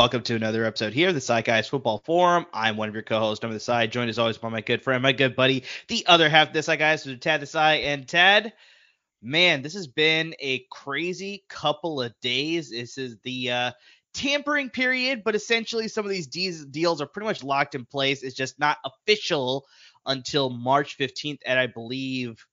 Welcome to another episode here the Desai Guys Football Forum. I'm one of your co-hosts on the side, joined as always by my good friend, my good buddy, the other half of the Desai Guys, is Tad Desai. And Tad, man, this has been a crazy couple of days. This is the uh, tampering period, but essentially some of these de- deals are pretty much locked in place. It's just not official until March 15th at I believe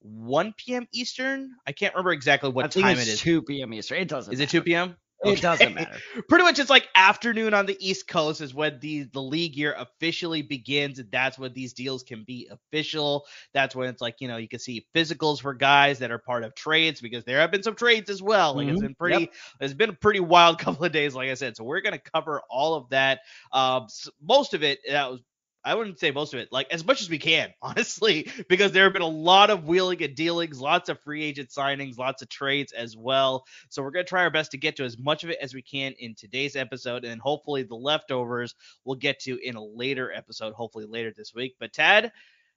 1 p.m. Eastern. I can't remember exactly what I think time it's it is. 2 p.m. Eastern. It doesn't. Is it 2 p.m.? It doesn't matter. Pretty much, it's like afternoon on the East Coast is when the the league year officially begins, and that's when these deals can be official. That's when it's like you know you can see physicals for guys that are part of trades because there have been some trades as well. Like it's Mhm. been pretty, Yep. it's been a pretty wild couple of days, like I said. So we're gonna cover all of that. Um, most of it that was. I wouldn't say most of it, like as much as we can, honestly, because there have been a lot of wheeling and dealings, lots of free agent signings, lots of trades as well. So we're going to try our best to get to as much of it as we can in today's episode, and hopefully the leftovers we'll get to in a later episode, hopefully later this week. But Tad,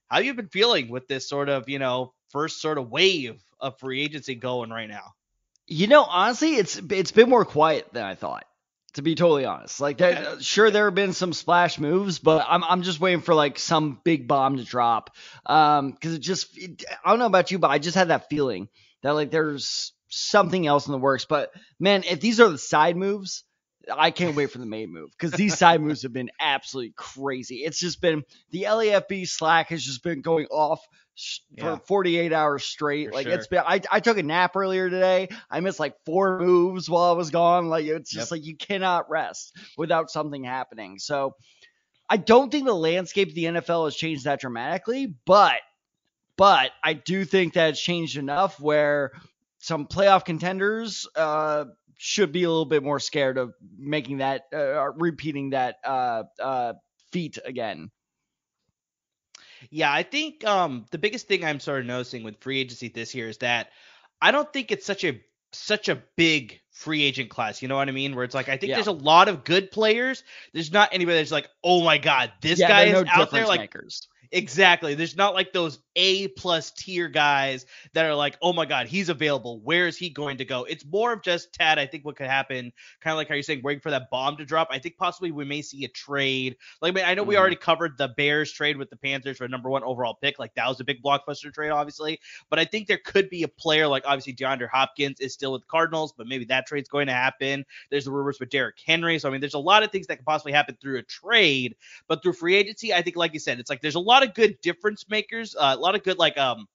how you been feeling with this sort of, you know, first sort of wave of free agency going right now? You know, honestly, it's it's been more quiet than I thought. To be totally honest, like there, Okay. sure there have been some splash moves, but I'm I'm just waiting for like some big bomb to drop. Um, because it just it, I don't know about you, but I just had that feeling that like there's something else in the works. But man, if these are the side moves, I can't wait for the main move because these side moves have been absolutely crazy. It's just been the LAFB Slack has just been going off sh- Yeah. for 48 hours straight. For like sure. it's been. I, I took a nap earlier today. I missed like four moves while I was gone. Like it's just like you cannot rest without something happening. So I don't think the landscape of the NFL has changed that dramatically, but but I do think that it's changed enough where some playoff contenders uh, should be a little bit more scared of making that uh, repeating that uh, uh, feat again. Yeah, I think um the biggest thing I'm sort of noticing with free agency this year is that I don't think it's such a such a big free agent class. You know what I mean? Where it's like I think Yeah. there's a lot of good players. There's not anybody that's like, oh my god, this yeah, guy is no out there like makers. Exactly. There's not like those A plus tier guys that are like, oh my God, he's available. Where is he going to go? It's more of just Tad. I think what could happen, kind of like how you're saying, waiting for that bomb to drop. I think possibly we may see a trade. Like, I mean, I know we Mhm. already covered the Bears trade with the Panthers for a number one overall pick. Like, that was a big blockbuster trade, obviously. But I think there could be a player like obviously DeAndre Hopkins is still with the Cardinals, but maybe that trade's going to happen. There's the rumors with Derrick Henry. So, I mean, there's a lot of things that could possibly happen through a trade. But through free agency, I think, like you said, it's like there's a lot of good difference makers, uh, a lot of good like um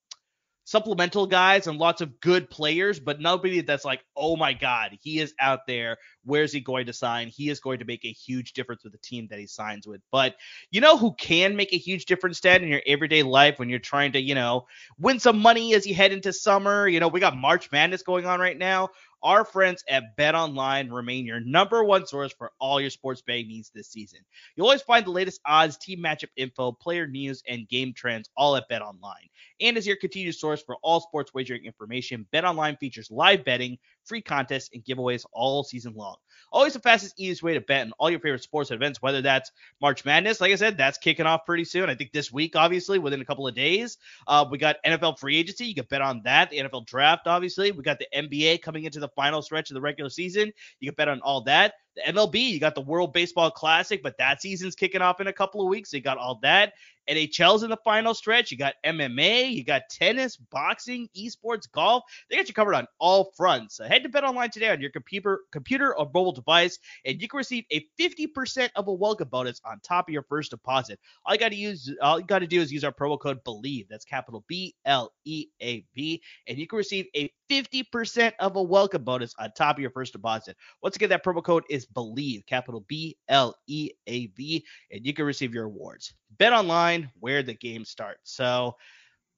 supplemental guys and lots of good players, but nobody that's like, oh my god, he is out there. Where's he going to sign? He is going to make a huge difference with the team that he signs with. But you know who can make a huge difference, Tad, in your everyday life when you're trying to, you know, win some money as you head into summer. You know, we got March Madness going on right now. Our friends at Bet Online remain your number one source for all your sports betting needs this season. You'll always find the latest odds, team matchup info, player news, and game trends all at Bet Online. And as your continued source for all sports wagering information, Bet Online features live betting, free contests, and giveaways all season long. Always the fastest, easiest way to bet on all your favorite sports events, whether that's March Madness, like I said, that's kicking off pretty soon. I think this week, obviously, within a couple of days. Uh, we got NFL free agency. You can bet on that. The NFL draft, obviously. We got the NBA coming into the final stretch of the regular season. You can bet on all that. The MLB, you got the World Baseball Classic, but that season's kicking off in a couple of weeks. You got all that. NHL's in the final stretch. You got MMA, you got tennis, boxing, esports, golf. They got you covered on all fronts. So head to Bet Online today on your computer, computer or mobile device, and you can receive a 50% of a welcome bonus on top of your first deposit. All you got to use, all you got to do is use our promo code BLEAV. That's capital B L E A V, and you can receive a 50% of a welcome bonus on top of your first deposit. Once again, that promo code is BLEAV, capital B L E A V, and you can receive your awards. Bet online where the game starts. So,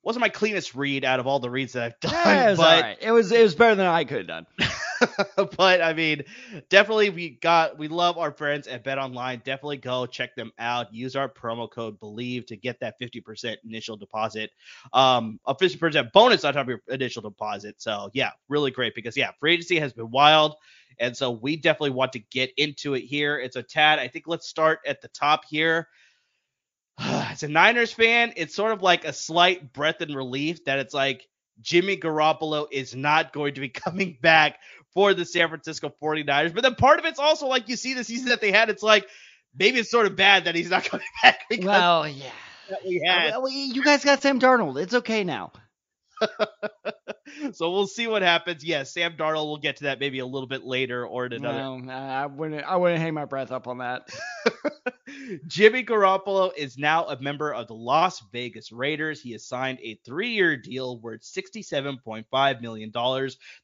wasn't my cleanest read out of all the reads that I've done, Yeah, it was but right. It was it was better than I could have done. but I mean, definitely we got we love our friends at Bet Online. Definitely go check them out. Use our promo code BLEAV to get that 50% initial deposit, um, a 50% bonus on top of your initial deposit. So yeah, really great because yeah, free agency has been wild, and so we definitely want to get into it here. It's a tad. I think let's start at the top here. As a Niners fan, it's sort of like a slight breath and relief that it's like Jimmy Garoppolo is not going to be coming back for the San Francisco 49ers. But then part of it's also like you see the season that they had, it's like maybe it's sort of bad that he's not coming back. Well, yeah. We had. You guys got Sam Darnold. It's okay now. so we'll see what happens. Yes, Sam Darnold. We'll get to that maybe a little bit later or in another. No, I wouldn't. I wouldn't hang my breath up on that. Jimmy Garoppolo is now a member of the Las Vegas Raiders. He has signed a three-year deal worth $67.5 million.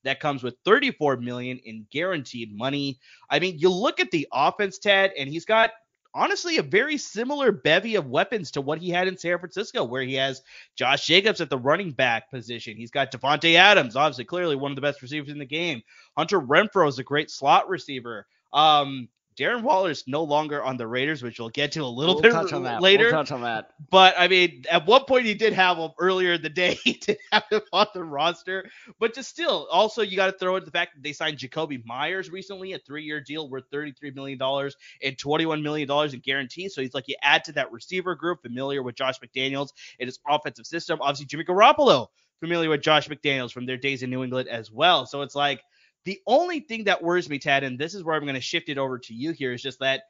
That comes with 34 million in guaranteed money. I mean, you look at the offense, Ted, and he's got honestly a very similar bevy of weapons to what he had in San Francisco, where he has Josh Jacobs at the running back position. He's got Davante Adams, obviously clearly one of the best receivers in the game. Hunter Renfrow is a great slot receiver. Um, Darren Waller is no longer on the Raiders, which we'll get to a little we'll bit touch on that. later. We'll touch on that. But I mean, at one point he did have him earlier in the day. He did have him on the roster. But just still, also you got to throw in the fact that they signed Jakobi Meyers recently, a three-year deal worth $33 million and $21 million in guarantees. So he's like you add to that receiver group, familiar with Josh McDaniels and his offensive system. Obviously, Jimmy Garoppolo, familiar with Josh McDaniels from their days in New England as well. So it's like the only thing that worries me, Tad, and this is where I'm going to shift it over to you here, is just that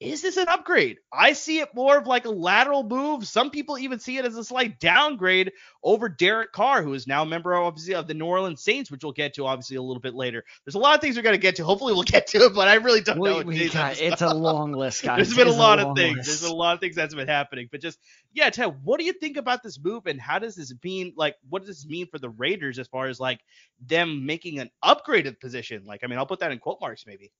is this an upgrade? I see it more of like a lateral move. Some people even see it as a slight downgrade over Derek Carr, who is now a member obviously of the New Orleans Saints, which we'll get to obviously a little bit later. There's a lot of things we're gonna get to. Hopefully we'll get to it, but I really don't we, know. We got, it's a long list, guys. There's been a lot of things. List. There's a lot of things that's been happening. But just yeah, Ted, what do you think about this move and how does this mean like what does this mean for the Raiders as far as like them making an upgraded position? Like, I mean, I'll put that in quote marks maybe.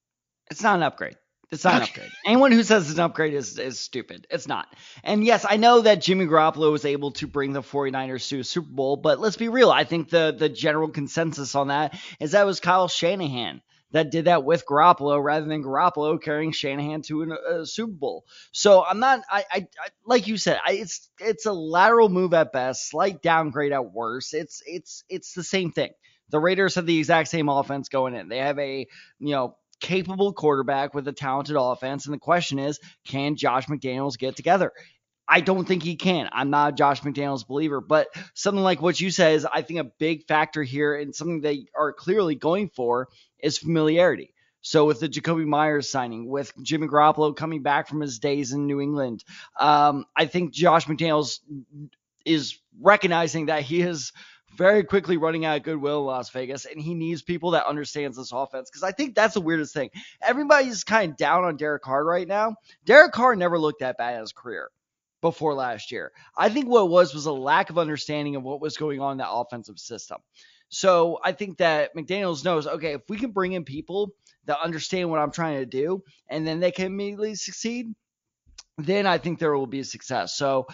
It's not an upgrade. It's not an upgrade. Anyone who says it's an upgrade is, is stupid. It's not. And yes, I know that Jimmy Garoppolo was able to bring the 49ers to a Super Bowl, but let's be real. I think the, the general consensus on that is that was Kyle Shanahan that did that with Garoppolo rather than Garoppolo carrying Shanahan to an, a Super Bowl. So I'm not, I, I, I like you said, I, it's it's a lateral move at best, slight downgrade at worst. It's it's it's the same thing. The Raiders have the exact same offense going in. They have a you know capable quarterback with a talented offense. And the question is, can Josh McDaniels get together? I don't think he can. I'm not a Josh McDaniels believer, but something like what you said is, I think, a big factor here and something they are clearly going for is familiarity. So with the Jakobi Meyers signing, with Jimmy Garoppolo coming back from his days in New England, um, I think Josh McDaniels is recognizing that he is very quickly running out of goodwill in Las Vegas, and he needs people that understands this offense. Because I think that's the weirdest thing. Everybody's kind of down on Derek Carr right now. Derek Carr never looked that bad in his career before last year. I think what was was a lack of understanding of what was going on in that offensive system. So I think that McDaniels knows, okay, if we can bring in people that understand what I'm trying to do, and then they can immediately succeed, then I think there will be a success. So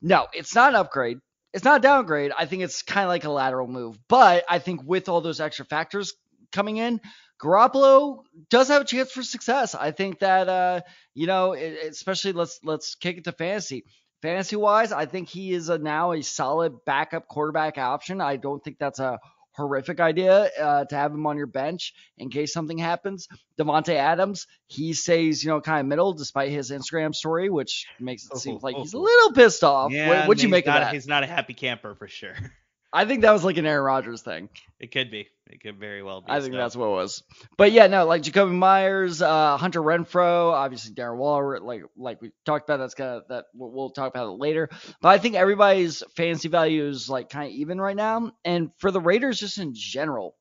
no, it's not an upgrade it's not a downgrade. I think it's kind of like a lateral move. But I think with all those extra factors coming in, Garoppolo does have a chance for success. I think that uh, you know, especially let's let's kick it to fantasy. Fantasy wise, I think he is a, now a solid backup quarterback option. I don't think that's a horrific idea uh, to have him on your bench in case something happens. Davante Adams, he stays, you know, kind of middle despite his Instagram story, which makes it oh, seem like oh, he's a little pissed off. Yeah, what, would you make not, of that? He's not a happy camper for sure. I think that was like an Aaron Rodgers thing. It could be. It could very well be. I think that's what it was. But yeah, no, like Jakobi Meyers, uh, Hunter Renfrow, obviously Darren Waller, like like we talked about. That's gonna that we'll talk about it later. But I think everybody's fantasy value is like kind of even right now. And for the Raiders, just in general,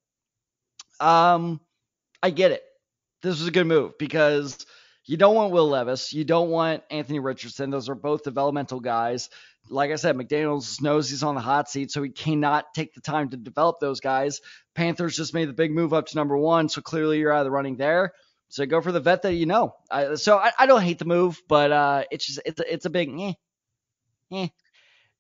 um, I get it. This was a good move because you don't want Will Levis, you don't want Anthony Richardson. Those are both developmental guys like I said, McDaniels knows he's on the hot seat, so he cannot take the time to develop those guys. Panthers just made the big move up to number one, so clearly you're out of the running there. So go for the vet that you know. I, so I, I, don't hate the move, but uh, it's just it's a, it's a big eh, eh.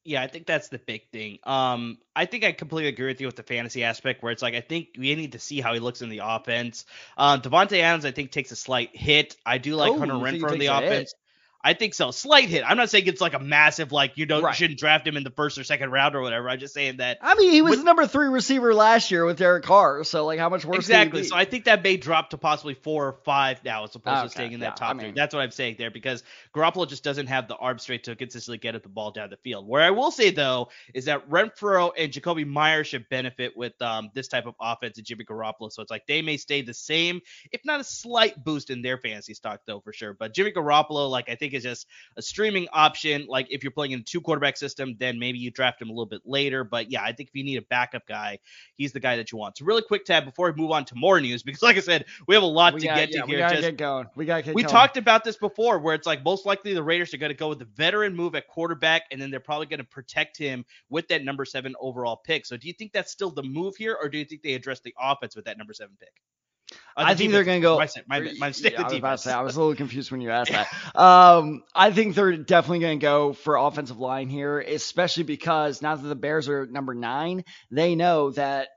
Yeah, I think that's the big thing. Um, I think I completely agree with you with the fantasy aspect, where it's like I think we need to see how he looks in the offense. Um, Davante Adams, I think takes a slight hit. I do like oh, Hunter Renfrow in the offense. Hit? I think so. Slight hit. I'm not saying it's like a massive like you don't Right. you shouldn't draft him in the first or second round or whatever. I'm just saying that I mean, he was With- the number three receiver last year with Derek Carr. So like, how much worse? exactly. So I think that may drop to possibly four or five now as opposed Okay, to staying in that yeah, top I three. That's what I'm saying there because Garoppolo just doesn't have the arm strength to consistently get at the ball down the field. Where I will say though is that Renfrow and Jakobi Meyer should benefit with um, this type of offense and Jimmy Garoppolo. So it's like they may stay the same, if not a slight boost in their fantasy stock though for sure. But Jimmy Garoppolo, like I think is just a streaming option. Like if you're playing in a two quarterback system, then maybe you draft him a little bit later. But yeah, I think if you need a backup guy, he's the guy that you want. So really quick tab before we move on to more news, because like I said, we have a lot we to gotta, get to yeah, we here. gotta Just get going. We gotta get we going. talked about this before, where it's like most likely the Raiders are going to go with the veteran move at quarterback, and then they're probably going to protect him with that number seven overall pick. So do you think that's still the move here, or do you think they address the offense with that number seven pick? Uh, I think they're gonna go. My, my, my, mistake. Yeah, the I was about to say, I was a little confused when you asked that. Um, I think they're definitely going to go for offensive line here, especially because now that the Bears are number nine, they know that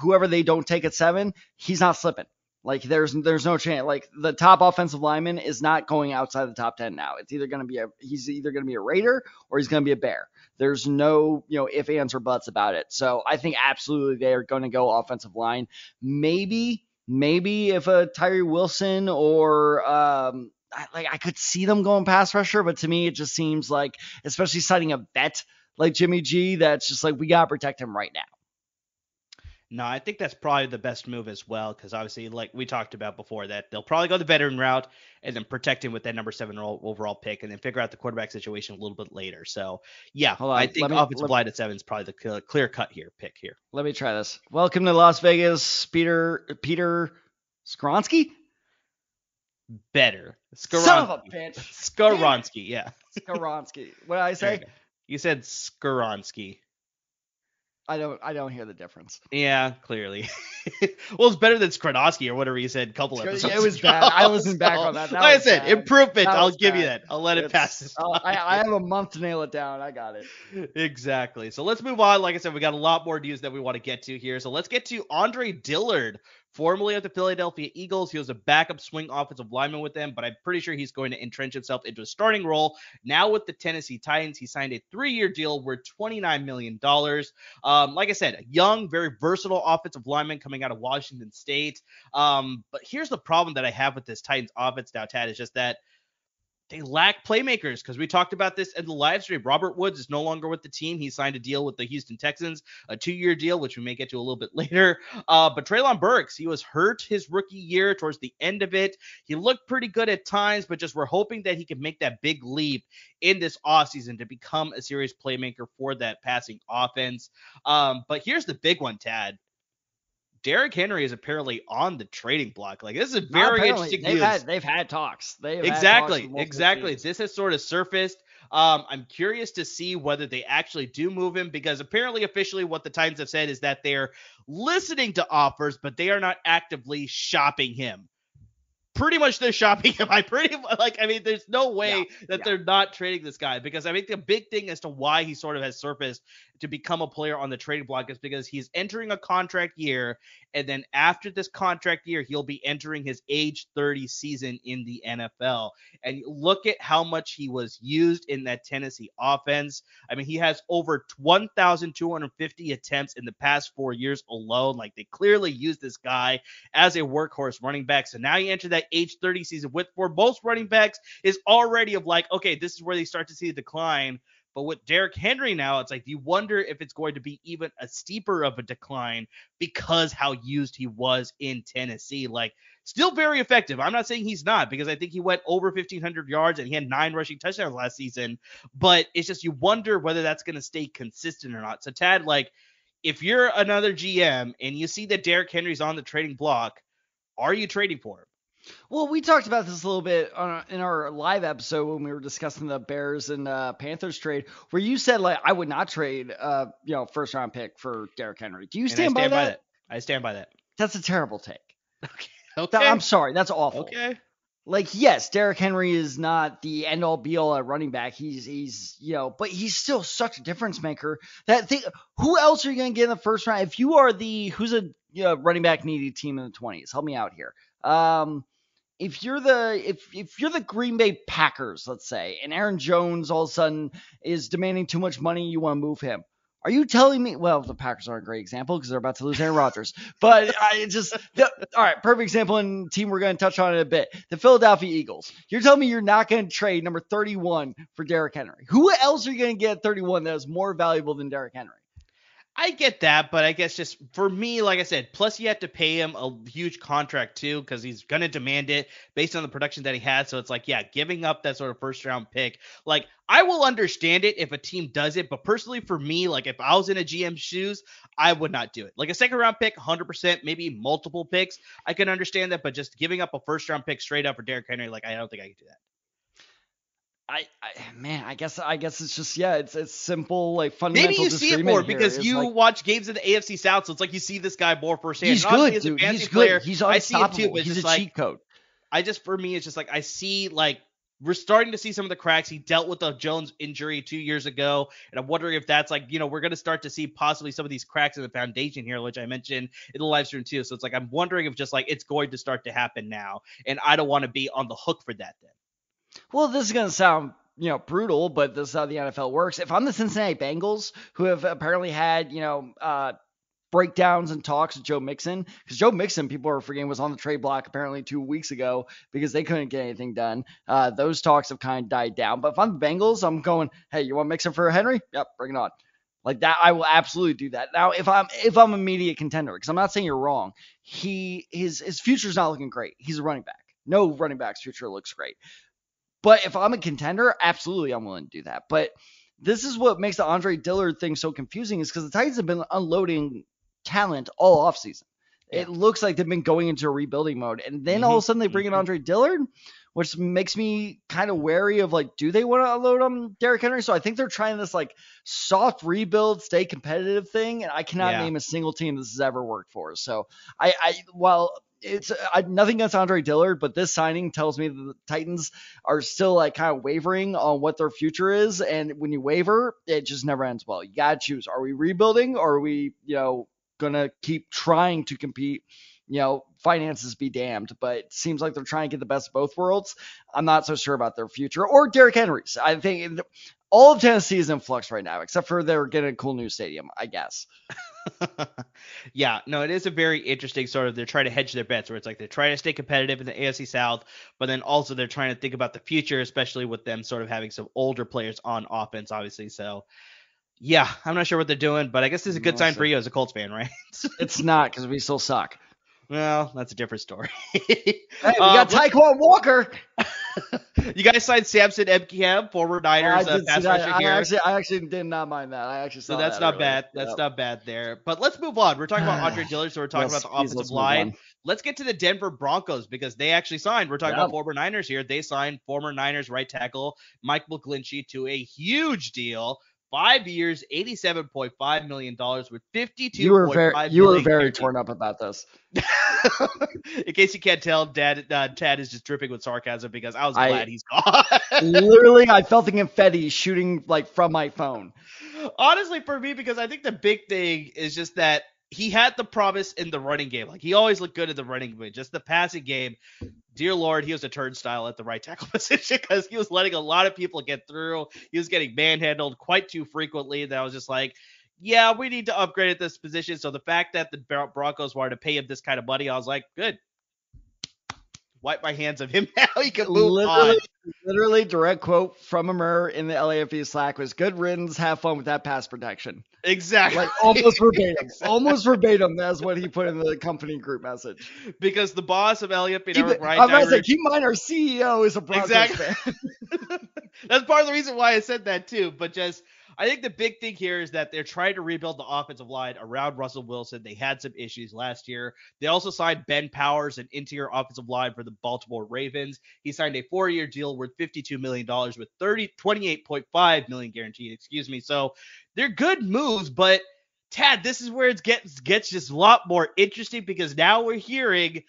whoever they don't take at seven, he's not slipping. Like there's there's no chance. Like the top offensive lineman is not going outside the top ten now. It's either going to be a he's either going to be a Raider or he's going to be a Bear. There's no you know if ands or buts about it. So I think absolutely they are going to go offensive line. Maybe maybe if a Tyree Wilson or um I, like I could see them going pass rusher, but to me it just seems like especially citing a vet like Jimmy G that's just like we gotta protect him right now. No, I think that's probably the best move as well, because obviously, like we talked about before, that they'll probably go the veteran route and then protect him with that number seven overall pick, and then figure out the quarterback situation a little bit later. So, yeah, I think me- offensive line at seven is probably the clear cut here pick here. Let me try this. Welcome to Las Vegas, Peter Peter Skronsky. Better, Son of a bitch. Skoronski, yeah. Skronsky. What did I say? you. You said Skoronski. I don't I don't hear the difference. Yeah, clearly. well, it's better than Skronowski or whatever you said a couple episodes. It was ago. bad. I listened back on that. That like I said, bad. improvement. I'll was give you that. I'll let it pass uh, I. I have a month to nail it down. I got it. exactly. So let's move on. Like I said, we got a lot more news that we want to get to here. So let's get to Andre Dillard, formerly of the Philadelphia Eagles. He was a backup swing offensive lineman with them, but I'm pretty sure he's going to entrench himself into a starting role. Now with the Tennessee Titans, he signed a three-year deal worth $29 million. Um, like I said, a young, very versatile offensive lineman coming out of Washington State. Um, but here's the problem that I have with this Titans offense now, Tad, is just that they lack playmakers because we talked about this in the live stream. Robert Woods is no longer with the team. He signed a deal with the Houston Texans, a two-year deal, which we may get to a little bit later. Uh, but Treylon Burks, he was hurt his rookie year towards the end of it. He looked pretty good at times, but just we're hoping that he can make that big leap in this offseason to become a serious playmaker for that passing offense. Um, but here's the big one, Tad. Derrick Henry is apparently on the trading block. Like this is very interesting They've news. had they've had talks. They have had talks Exactly, exactly. teams. This has sort of surfaced. Um, I'm curious to see whether they actually do move him because apparently, officially, what the Titans have said is that they're listening to offers, but they are not actively shopping him. Pretty much, they're shopping him. I pretty like. I mean, there's no way Yeah, that yeah. they're not trading this guy because I think the big thing as to why he sort of has surfaced to become a player on the trading block is because he's entering a contract year, and then after this contract year, he'll be entering his age 30 season in the NFL. And look at how much he was used in that Tennessee offense. I mean, he has over 1,250 attempts in the past four years alone. Like they clearly used this guy as a workhorse running back. So now you enter that age 30 season with for most running backs is already of like, okay, this is where they start to see the decline. But with Derrick Henry now, it's like you wonder if it's going to be even a steeper of a decline because how used he was in Tennessee. Like still very effective. I'm not saying he's not because I think he went over 1500 yards and he had nine rushing touchdowns last season, but it's just you wonder whether that's going to stay consistent or not. So Tad like if you're another GM and you see that Derrick Henry's on the trading block, are you trading for him? Well, we talked about this a little bit on, in our live episode when we were discussing the Bears and uh, Panthers trade, where you said like I would not trade, uh, you know, first round pick for Derrick Henry. Do you And I stand, by, that? I stand by that. That's a terrible take. Okay. That- I'm sorry, that's awful. okay. Like yes, Derrick Henry is not the end all be all at running back. He's he's you know, but he's still such a difference maker. That thing. Who else are you gonna get in the first round? If you are the who's a you know, running back needy team in the 20s, help me out here. Um, if you're the if if you're the Green Bay Packers, let's say, and Aaron Jones all of a sudden is demanding too much money, you want to move him. Are you telling me? Well, the Packers aren't a great example because they're about to lose Aaron Rodgers. But I just, the, all right, perfect example and team we're going to touch on in a bit. The Philadelphia Eagles. You're telling me you're not going to trade number 31 for Derrick Henry. Who else are you going to get at 31 that is more valuable than Derrick Henry? I get that, but I guess just for me, like I said, plus you have to pay him a huge contract too because he's gonna demand it based on the production that he had. So it's like, yeah, giving up that sort of first round pick, like I will understand it if a team does it, but personally for me, like if I was in a GM shoes, I would not do it. Like a second round pick, 100%, maybe multiple picks, I can understand that, but just giving up a first round pick straight up for Derrick Henry, like I don't think I could do that. I, I, man, I guess I guess it's just yeah, it's it's simple like fundamental. Maybe you see it more because you like, watch games in the AFC South, so it's like you see this guy more firsthand. He's good, dude. He's player, good. He's unstoppable. I see him too, he's a like, cheat code. I just for me, it's just like I see like we're starting to see some of the cracks. He dealt with the Jones injury two years ago, and I'm wondering if that's like you know we're going to start to see possibly some of these cracks in the foundation here, which I mentioned in the live stream too. So it's like I'm wondering if just like it's going to start to happen now, and I don't want to be on the hook for that then. Well, this is going to sound you know, brutal, but this is how the NFL works. If I'm the Cincinnati Bengals, who have apparently had, you know, uh, breakdowns and talks with Joe Mixon, because Joe Mixon, people are forgetting, was on the trade block apparently two weeks ago because they couldn't get anything done. Uh, those talks have kind of died down. But if I'm the Bengals, I'm going, hey, you want Mixon for Henry? Yep, bring it on. Like that, I will absolutely do that. Now, if I'm if I'm a media contender, because I'm not saying you're wrong, he his his future's not looking great. He's a running back. No running back's future looks great. But if I'm a contender, absolutely I'm willing to do that. But this is what makes the Andre Dillard thing so confusing is because the Titans have been unloading talent all offseason. Yeah. It looks like they've been going into a rebuilding mode. And then mm-hmm. all of a sudden they bring in mm-hmm. Andre Dillard, which makes me kind of wary of like, do they want to unload on Derrick Henry? So I think they're trying this like soft rebuild, stay competitive thing. And I cannot yeah. name a single team this has ever worked for. So I, I while it's I, nothing against Andre Dillard, but this signing tells me that the Titans are still like kind of wavering on what their future is. And when you waver, it just never ends well. You gotta choose: are we rebuilding, or are we, you know, gonna keep trying to compete? You know, finances be damned, but it seems like they're trying to get the best of both worlds. I'm not so sure about their future or Derrick Henry's. I think all of Tennessee is in flux right now, except for they're getting a cool new stadium, I guess. yeah, no, it is a very interesting sort of they're trying to hedge their bets where it's like they're trying to stay competitive in the AFC South, but then also they're trying to think about the future, especially with them sort of having some older players on offense, obviously. So yeah, I'm not sure what they're doing, but I guess this is a good sign for you as a Colts fan, right? it's not because we still suck. Well, that's a different story. hey, we um, got Tyquan Walker. you guys signed Samson Ebukam, former Niners uh, pass rusher I, actually, I actually did not mind that. I actually so that's that not earlier. bad. That's yep. not bad there. But let's move on. We're talking about Andre Dillard, so we're talking yes, about the offensive line. Let's get to the Denver Broncos because they actually signed. We're talking yep. about former Niners here. They signed former Niners right tackle Mike McGlinchey to a huge deal five years, eighty-seven point five million dollars with fifty-two. You were very, you were very torn up about this. In case you can't tell, Dad, uh, Tad is just dripping with sarcasm because I was glad he's gone. literally, I felt the confetti shooting like from my phone. Honestly, for me, because I think the big thing is just that he had the promise in the running game. Like he always looked good in the running game. Just the passing game, dear Lord, he was a turnstile at the right tackle position because he was letting a lot of people get through. He was getting manhandled quite too frequently. That I was just like, yeah, we need to upgrade at this position. So the fact that the Broncos wanted to pay him this kind of money, I was like, good, wipe my hands of him now. He can move literally, on. Literally, direct quote from Amir in the LAFB Slack was good riddance. Have fun with that pass protection. Exactly. Like almost verbatim. exactly. Almost verbatim. That's what he put in the company group message. Because the boss of you know, Brian I'm gonna say, keep in mind our CEO is a Broncos exactly. fan. That's part of the reason why I said that too. But just I think the big thing here is that they're trying to rebuild the offensive line around Russell Wilson. They had some issues last year. They also signed Ben Powers, an interior offensive line for the Baltimore Ravens. He signed a four-year deal worth $52 million with 30, 28.5 million guaranteed, excuse me. So they're good moves, but Tad, this is where it gets gets just a lot more interesting because now we're hearing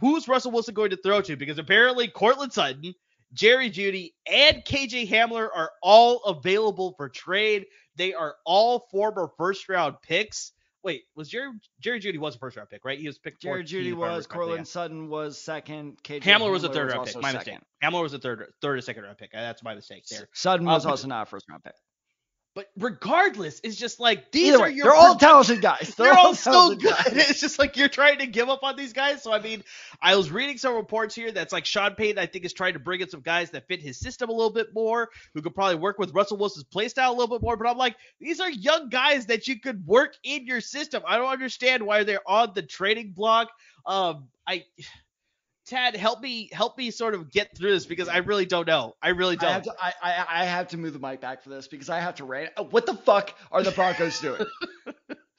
who's Russell Wilson going to throw to? Because apparently Courtland Sutton Jerry Jeudy, and KJ Hamler are all available for trade. They are all former first round picks. wait, was Jerry Jerry Jeudy was a first round pick, right? He was picked. Jerry 14, Jeudy if I remember was. yeah. Sutton was second. KJ Hamler was a third round also pick. My second. mistake. Hamler was a third third or second round pick. Uh, That's my mistake there. Sutton Uh, was but- also not a first round pick. But regardless, it's just like these are your they're all talented guys. They're, They're all so good. guys. It's just like you're trying to give up on these guys. So I mean, I was reading some reports here that's like Sean Payton, I think, is trying to bring in some guys that fit his system a little bit more, who could probably work with Russell Wilson's play style a little bit more. But I'm like, these are young guys that you could work in your system. I don't understand why they're on the trading block. Um, I. Tad, help me, help me sort of get through this because I really don't know. I really don't. have, to, I, I, I have to move the mic back for this because I have to rant. What the fuck are the Broncos doing?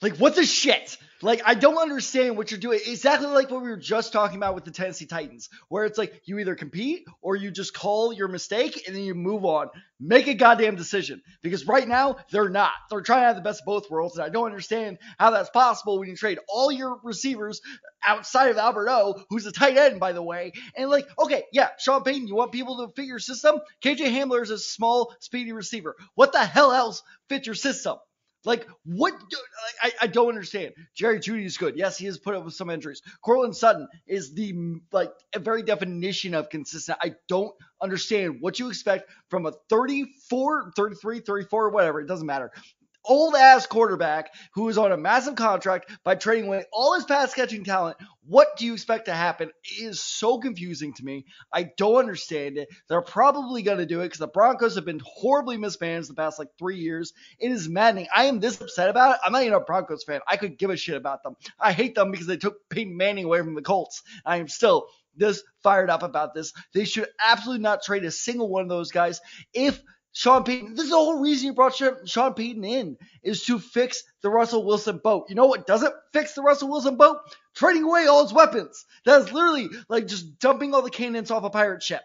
like, what the shit? Like, I don't understand what you're doing. Exactly like what we were just talking about with the Tennessee Titans, where it's like you either compete or you just call your mistake and then you move on. Make a goddamn decision because right now they're not. They're trying to have the best of both worlds, and I don't understand how that's possible when you trade all your receivers outside of Albert O, who's a tight end, by the way. And like, okay, yeah, Sean Payton, you want people to fit your system? KJ Hamler is a small, speedy receiver. What the hell else fits your system? Like, what? do- I, I don't understand. Jerry Jeudy is good. Yes, he has put up with some injuries. Courtland Sutton is the, like, a very definition of consistent. I don't understand what you expect from a 34, 33, 34, whatever. It doesn't matter old ass quarterback who is on a massive contract by trading away all his pass catching talent. What do you expect to happen? It is so confusing to me. I don't understand it. They're probably going to do it because the Broncos have been horribly mismanaged the past like three years. It is maddening. I am this upset about it. I'm not even a Broncos fan. I could give a shit about them. I hate them because they took Peyton Manning away from the Colts. I am still this fired up about this. They should absolutely not trade a single one of those guys. If Sean Payton, this is the whole reason you brought Sean Payton in, is to fix the Russell Wilson boat. You know what doesn't fix the Russell Wilson boat? Trading away all his weapons. That is literally like just dumping all the cannons off a pirate ship.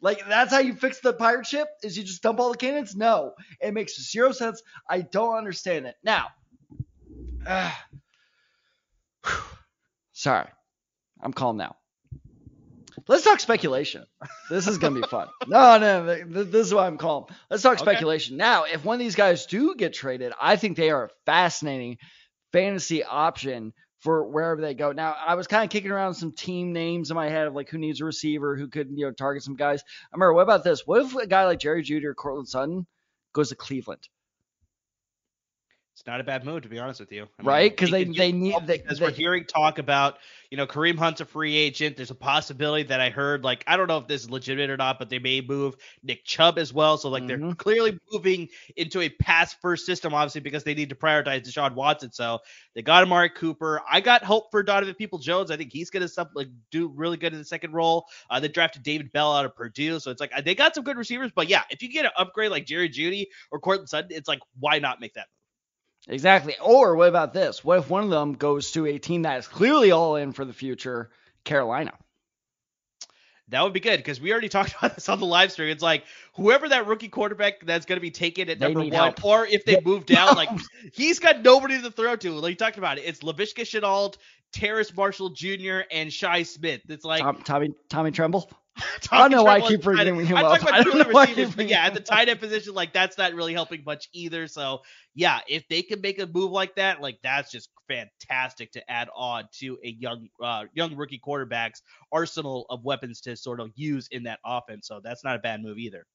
Like that's how you fix the pirate ship? Is you just dump all the cannons? No, it makes zero sense. I don't understand it. Now, ah, sorry, I'm calm now. Let's talk speculation. This is gonna be fun. No, no, th- th- this is why I'm calm. Let's talk Okay. speculation. Now, if one of these guys do get traded, I think they are a fascinating fantasy option for wherever they go. Now, I was kind of kicking around some team names in my head of like who needs a receiver, who could you know target some guys. I remember, what about this? What if a guy like Jerry Jeudy or Courtland Sutton goes to Cleveland, It's not a bad move, to be honest with you. I mean, right? Because they they need because they- we're hearing talk about, you know, Kareem Hunt's a free agent. There's a possibility that I heard, like, I don't know if this is legitimate or not, but they may move Nick Chubb as well. So, like, they're Mhm. clearly moving into a pass first system, obviously, because they need to prioritize Deshaun Watson. So they got Amari Cooper. I got hope for Donovan Peoples-Jones. I think he's going to like do really good in the second role. Uh, they drafted David Bell out of Purdue. So it's like uh, they got some good receivers. But yeah, if you get an upgrade like Jerry Jeudy or Courtland Sutton, it's like, why not make that move? Exactly. Or what about this? What if one of them goes to a team that is clearly all in for the future, Carolina? That would be good because we already talked about this on the live stream. It's like whoever that rookie quarterback that's going to be taken at They number one, help. or if they Yeah. move down, like he's got nobody to throw to. Like you talked about it, it's Laviska Shenault, Terrace Marshall Jr., and Shi Smith. It's like Tom, Tommy Tommy Tremble. I don't know why I keep bringing him I'm up. talking I about don't know why I receivers, but yeah, at the tight end position, like that's not really helping much either. So yeah, if they can make a move like that, like that's just fantastic to add on to a young uh, young rookie quarterback's arsenal of weapons to sort of use in that offense. So that's not a bad move either.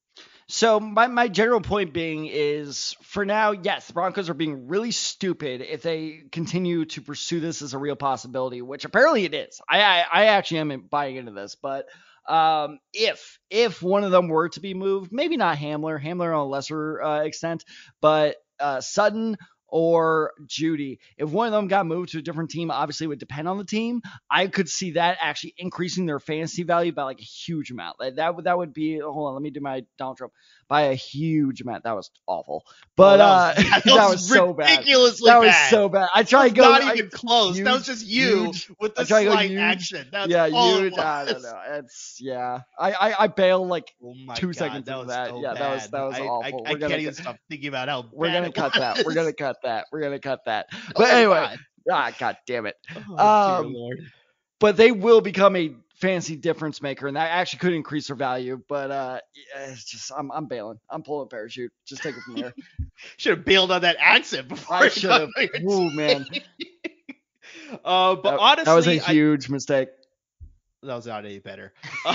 So my, my general point being is for now, yes, the Broncos are being really stupid if they continue to pursue this as a real possibility, which apparently it is. I I, I actually am buying into this, but um, if if one of them were to be moved, maybe not Hamler, Hamler on a lesser uh, extent, but uh, Sutton or Jeudy, if one of them got moved to a different team, obviously would depend on the team. I could see that actually increasing their fantasy value by like a huge amount. Like that would that would be hold on, let me do my Donald Trump by a huge amount. That was awful, but Oh, that was, uh, that, was, so bad. ridiculously That was bad. so bad. I tried to go. not I- even close. that was just you huge. with the tried to go slight huge. action. That's yeah, all huge. I don't know. It's yeah. I I, I bailed like Oh two God, seconds that into was that. so Yeah, that was- that was I, I- awful. I, We're gonna can't even stop thinking about how we're gonna cut that. We're gonna cut that. We're gonna cut that. Oh But my anyway, God. ah, god damn it. Oh, Um. But they will become a fancy difference maker, and that actually could increase her value. But uh, it's just I'm I'm bailing. I'm pulling a parachute. Just take it from there. should have bailed on that accent before. I should have. Ooh man. uh, but that, honestly, that was a huge I, mistake. That was not any better.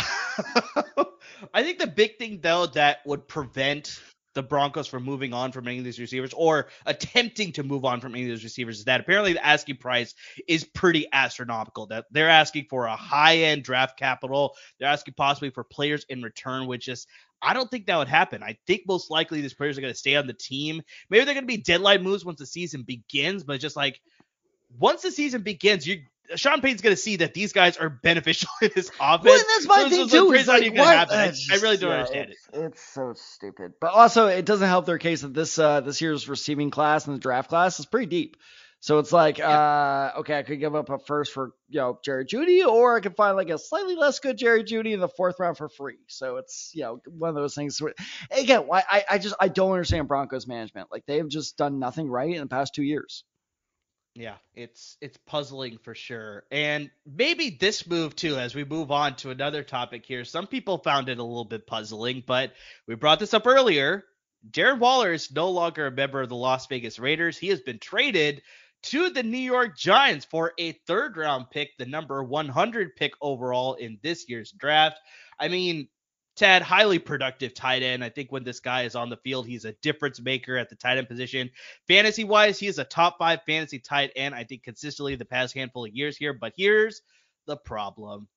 I think the big thing though that would prevent the Broncos from moving on from any of these receivers or attempting to move on from any of those receivers is that apparently the asking price is pretty astronomical. That they're asking for a high end draft capital. They're asking possibly for players in return, which is I don't think that would happen. I think most likely these players are going to stay on the team. Maybe they're going to be deadline moves once the season begins, but just like once the season begins, you Sean Payton's going to see that these guys are beneficial in his offense. Well, that's my so, thing too. Like, what? I, I, really don't yeah, understand it's, it. It's so stupid. But also, it doesn't help their case that this uh, this year's receiving class and the draft class is pretty deep. So it's like, yeah. uh, okay, I could give up a first for you know Jerry Jeudy, or I could find like a slightly less good Jerry Jeudy in the fourth round for free. So it's you know one of those things. Where, again, I I just I don't understand Broncos management. Like they've just done nothing right in the past two years. Yeah, it's it's puzzling for sure. And maybe this move too as we move on to another topic here. Some people found it a little bit puzzling, but we brought this up earlier. Darren Waller is no longer a member of the Las Vegas Raiders. He has been traded to the New York Giants for a third round pick, the number 100 pick overall in this year's draft. I mean, Tad, highly productive tight end. I think when this guy is on the field, he's a difference maker at the tight end position. Fantasy wise, he is a top five fantasy tight end, I think, consistently the past handful of years here. But here's the problem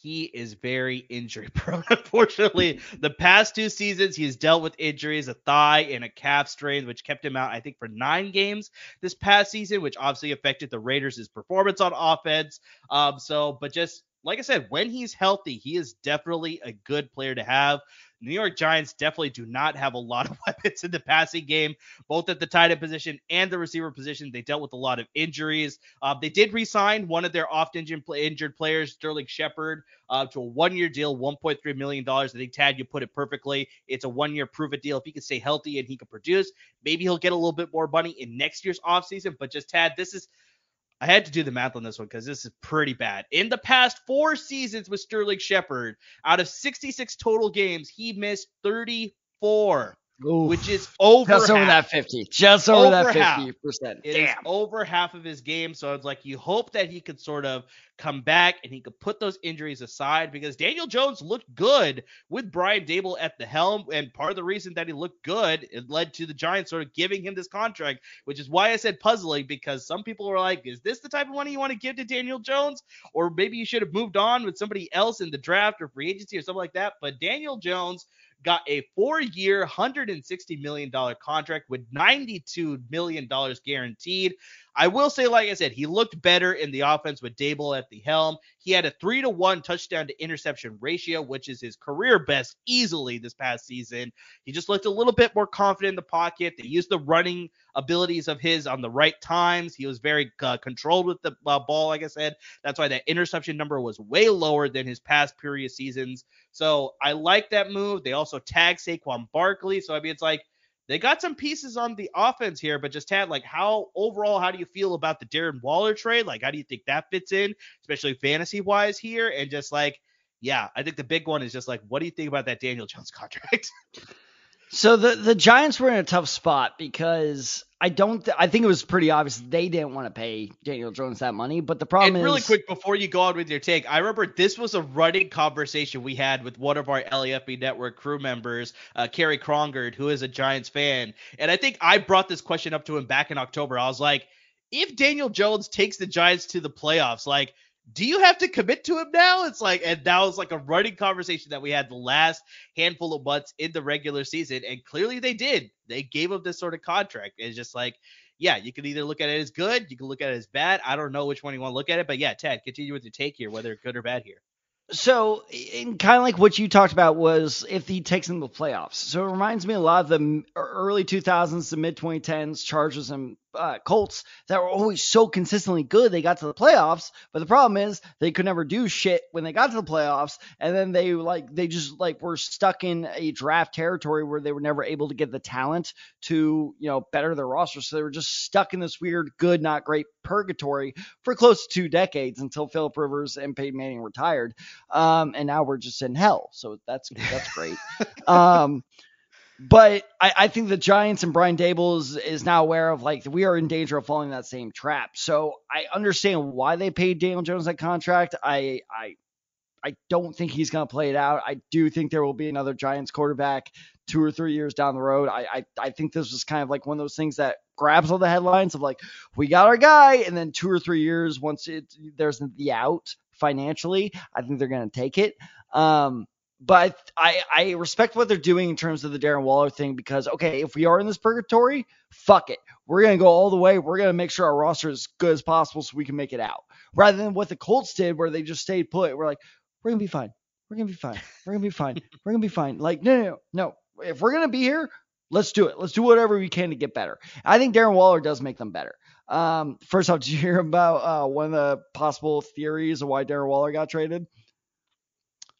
he is very injury prone. Unfortunately, the past two seasons he has dealt with injuries, a thigh and a calf strain, which kept him out, I think, for nine games this past season, which obviously affected the Raiders' performance on offense. Um, so, but just like I said, when he's healthy, he is definitely a good player to have. New York Giants definitely do not have a lot of weapons in the passing game, both at the tight end position and the receiver position. They dealt with a lot of injuries. Uh, they did re-sign one of their often injured players, Sterling Shepard, uh, to a one-year deal, $1.3 million. I think, Tad, you put it perfectly. It's a one-year prove-it deal. If he can stay healthy and he can produce, maybe he'll get a little bit more money in next year's offseason. But just, Tad, this is – I had to do the math on this one because this is pretty bad. In the past four seasons with Sterling Shepard, out of 66 total games, he missed 34. Oof. which is over just over that 50 just over, over that 50 percent. Damn. over half of his game so it's like you hope that he could sort of come back and he could put those injuries aside because daniel jones looked good with brian daboll at the helm and part of the reason that he looked good it led to the giants sort of giving him this contract which is why i said puzzling because some people were like is this the type of money you want to give to daniel jones? Or maybe you should have moved on with somebody else in the draft or free agency or something like that. But daniel jones got a four year, $160 million contract with $92 million guaranteed. I will say, like I said, he looked better in the offense with Daboll at the helm. He had a three to one touchdown to interception ratio, which is his career best easily this past season. He just looked a little bit more confident in the pocket. They used the running abilities of his on the right times. He was very uh, controlled with the uh, ball, like I said. That's why that interception number was way lower than his past previous seasons. So I like that move. They also tag Saquon Barkley. So I mean, it's like they got some pieces on the offense here, but just had like how overall, how do you feel about the Darren Waller trade? Like, how do you think that fits in, especially fantasy wise here? And just like, yeah, I think the big one is just like, what do you think about that Daniel Jones contract? So the the Giants were in a tough spot because I don't th- I think it was pretty obvious they didn't want to pay Daniel Jones that money, but the problem and is really quick before you go on with your take, I remember this was a running conversation we had with one of our LAFB network crew members, uh, Kerry Krongard, who is a Giants fan, and I think I brought this question up to him back in October. I was like, if Daniel Jones takes the Giants to the playoffs, like do you have to commit to him now? It's like, and that was like a running conversation that we had the last handful of months in the regular season, and clearly they did. They gave him this sort of contract. It's just like, yeah, you can either look at it as good, you can look at it as bad. I don't know which one you want to look at it, but yeah, Ted, continue with your take here, whether good or bad here. So, in kind of like what you talked about was if he takes them to the playoffs. So it reminds me a lot of the early 2000s, the mid 2010s, Chargers and uh, Colts that were always so consistently good. They got to the playoffs, but the problem is they could never do shit when they got to the playoffs, and then they like they just like were stuck in a draft territory where they were never able to get the talent to you know better their roster. So they were just stuck in this weird good, not great purgatory for close to two decades until Philip Rivers and Peyton Manning retired, um, and now we're just in hell. So that's that's great. um, but I, I, think the Giants and Brian Daboll is, is now aware of like we are in danger of falling that same trap. So I understand why they paid Daniel Jones that contract. I I I don't think he's going to play it out. I do think there will be another Giants quarterback two or three years down the road. I, I I think this was kind of like one of those things that grabs all the headlines of like we got our guy, and then two or three years once it there's the out financially, I think they're going to take it. Um, but I, I respect what they're doing in terms of the Darren Waller thing because okay, if we are in this purgatory, fuck it, we're gonna go all the way. We're gonna make sure our roster is as good as possible so we can make it out. Rather than what the Colts did, where they just stayed put. We're like, we're gonna be fine. We're gonna be fine. We're gonna be fine. We're gonna be fine. Like, no, no, no, no. If we're gonna be here, let's do it. Let's do whatever we can to get better. I think Darren Waller does make them better. Um, first off, did you hear about uh, one of the possible theories of why Darren Waller got traded?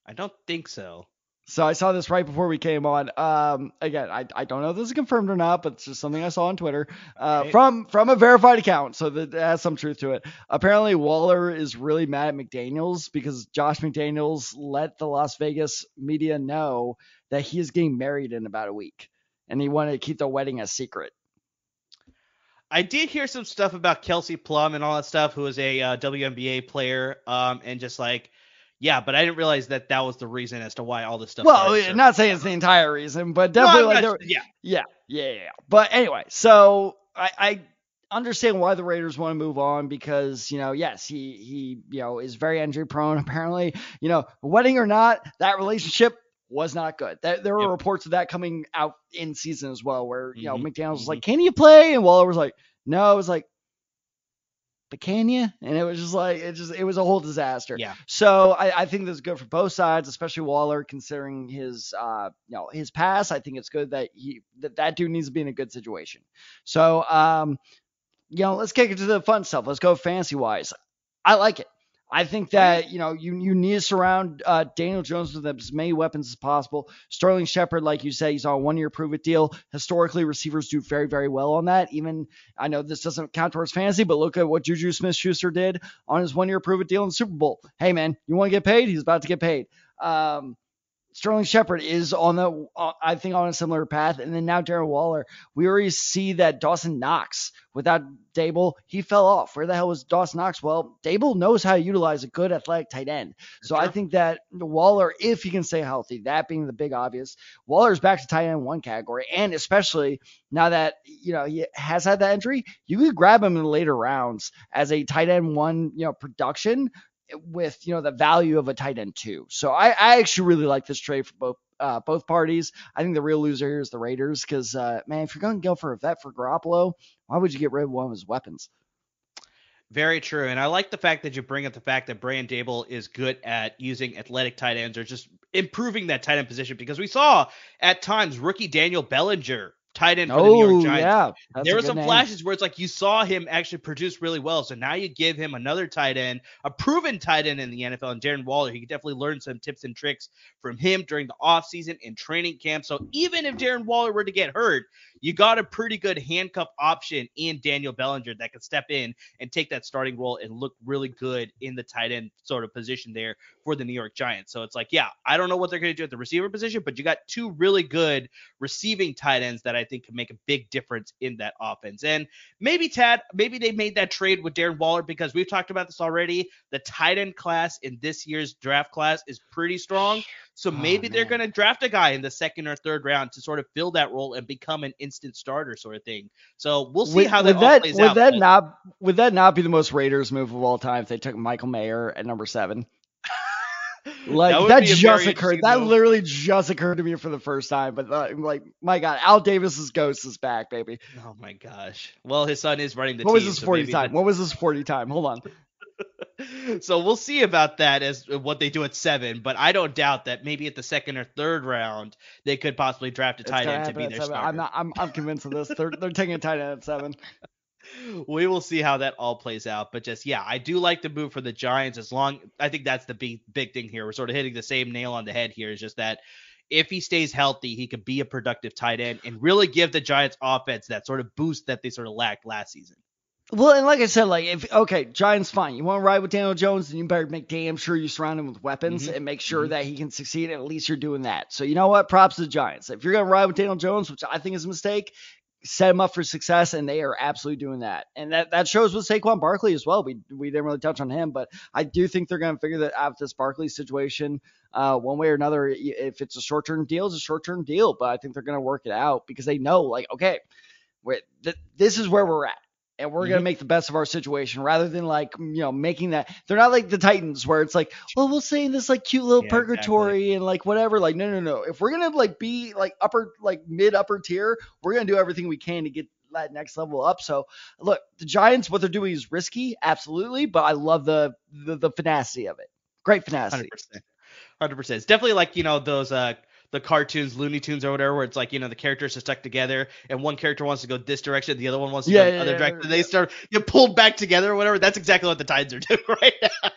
I don't think so. So I saw this right before we came on. Um, again, I, I don't know if this is confirmed or not, but it's just something I saw on Twitter uh, right. from from a verified account, so that has some truth to it. Apparently, Waller is really mad at McDaniels because Josh McDaniels let the Las Vegas media know that he is getting married in about a week, and he wanted to keep the wedding a secret. I did hear some stuff about Kelsey Plum and all that stuff, who was a uh, WNBA player, um, and just like yeah, but I didn't realize that that was the reason as to why all this stuff. Well, started, so. not saying it's the entire reason, but definitely no, like not, yeah. yeah, yeah, yeah. But anyway, so I, I understand why the Raiders want to move on because you know, yes, he he you know is very injury prone. Apparently, you know, wedding or not, that relationship was not good. There, there were yep. reports of that coming out in season as well, where you mm-hmm. know McDaniels was mm-hmm. like, "Can you play?" and Waller was like, "No." It was like, but can you? And it was just like it just it was a whole disaster. Yeah. So I, I think this is good for both sides, especially Waller considering his uh you know his past. I think it's good that he that that dude needs to be in a good situation. So um you know let's kick it to the fun stuff. Let's go fancy wise. I like it. I think that you know you you need to surround uh, Daniel Jones with as many weapons as possible. Sterling Shepard, like you said, he's on a one-year prove-it deal. Historically, receivers do very very well on that. Even I know this doesn't count towards fantasy, but look at what Juju Smith-Schuster did on his one-year prove-it deal in Super Bowl. Hey man, you want to get paid? He's about to get paid. Um, Sterling Shepard is on the, uh, I think, on a similar path. And then now Darren Waller, we already see that Dawson Knox, without Daboll, he fell off. Where the hell was Dawson Knox? Well, Daboll knows how to utilize a good athletic tight end. So sure. I think that Waller, if he can stay healthy, that being the big obvious, Waller's back to tight end one category. And especially now that, you know, he has had that injury, you could grab him in the later rounds as a tight end one, you know, production with you know the value of a tight end too. So I, I actually really like this trade for both uh, both parties. I think the real loser here is the Raiders because uh, man, if you're going to go for a vet for Garoppolo, why would you get rid of one of his weapons? Very true, and I like the fact that you bring up the fact that Brian Daboll is good at using athletic tight ends or just improving that tight end position because we saw at times rookie Daniel Bellinger tight end for oh, the New York oh, Giants. Yeah, there were some name. flashes where it's like you saw him actually produce really well. So now you give him another tight end, a proven tight end in the NFL, and Darren Waller. He could definitely learn some tips and tricks from him during the offseason and training camp. So even if Darren Waller were to get hurt, you got a pretty good handcuff option in Daniel Bellinger that could step in and take that starting role and look really good in the tight end sort of position there for the New York Giants. So it's like, yeah, I don't know what they're going to do at the receiver position, but you got two really good receiving tight ends that I think can make a big difference in that offense. And maybe Tad, maybe they made that trade with Darren Waller because we've talked about this already. The tight end class in this year's draft class is pretty strong. So oh, maybe oh, they're going to draft a guy in the second or third round to sort of fill that role and become an instant starter sort of thing. So we'll see would, how that, would that plays would out. That but... not, would that not be the most Raiders move of all time if they took Michael Mayer at number seven? like that, that just occurred. That move. literally just occurred to me for the first time. But uh, like, my God, Al Davis's ghost is back, baby. Oh my gosh. Well, his son is running the. Team. What team, was his forty time? What was his forty time? Hold on. so we'll see about that as uh, what they do at seven, but I don't doubt that maybe at the second or third round they could possibly draft a tight end to be their starter. I'm not. I'm, I'm convinced of this. They're they're taking a tight end at seven. we will see how that all plays out. But just yeah, I do like the move for the Giants. As long I think that's the big big thing here. We're sort of hitting the same nail on the head here. Is just that if he stays healthy, he could be a productive tight end and really give the Giants offense that sort of boost that they sort of lacked last season. Well, and like I said, like if okay, Giants fine. You want to ride with Daniel Jones, then you better make damn sure you surround him with weapons mm-hmm. and make sure mm-hmm. that he can succeed. And at least you're doing that. So you know what? Props to the Giants. If you're gonna ride with Daniel Jones, which I think is a mistake, set him up for success, and they are absolutely doing that. And that, that shows with Saquon Barkley as well. We we didn't really touch on him, but I do think they're gonna figure that out this Barkley situation uh, one way or another. If it's a short term deal, it's a short term deal. But I think they're gonna work it out because they know, like, okay, th- this is where we're at and we're mm-hmm. gonna make the best of our situation rather than like you know making that they're not like the Titans where it's like well we'll stay in this like cute little yeah, purgatory exactly. and like whatever like no no no if we're gonna like be like upper like mid upper tier we're gonna do everything we can to get that next level up so look the Giants what they're doing is risky absolutely but I love the the, the finesse of it great finesse 100%. 100%. It's definitely like, you know, those uh the cartoons, Looney Tunes or whatever, where it's like, you know, the characters are stuck together and one character wants to go this direction, the other one wants to yeah, go the yeah, other yeah, direction. They start you pulled back together or whatever. That's exactly what the Tides are doing right now.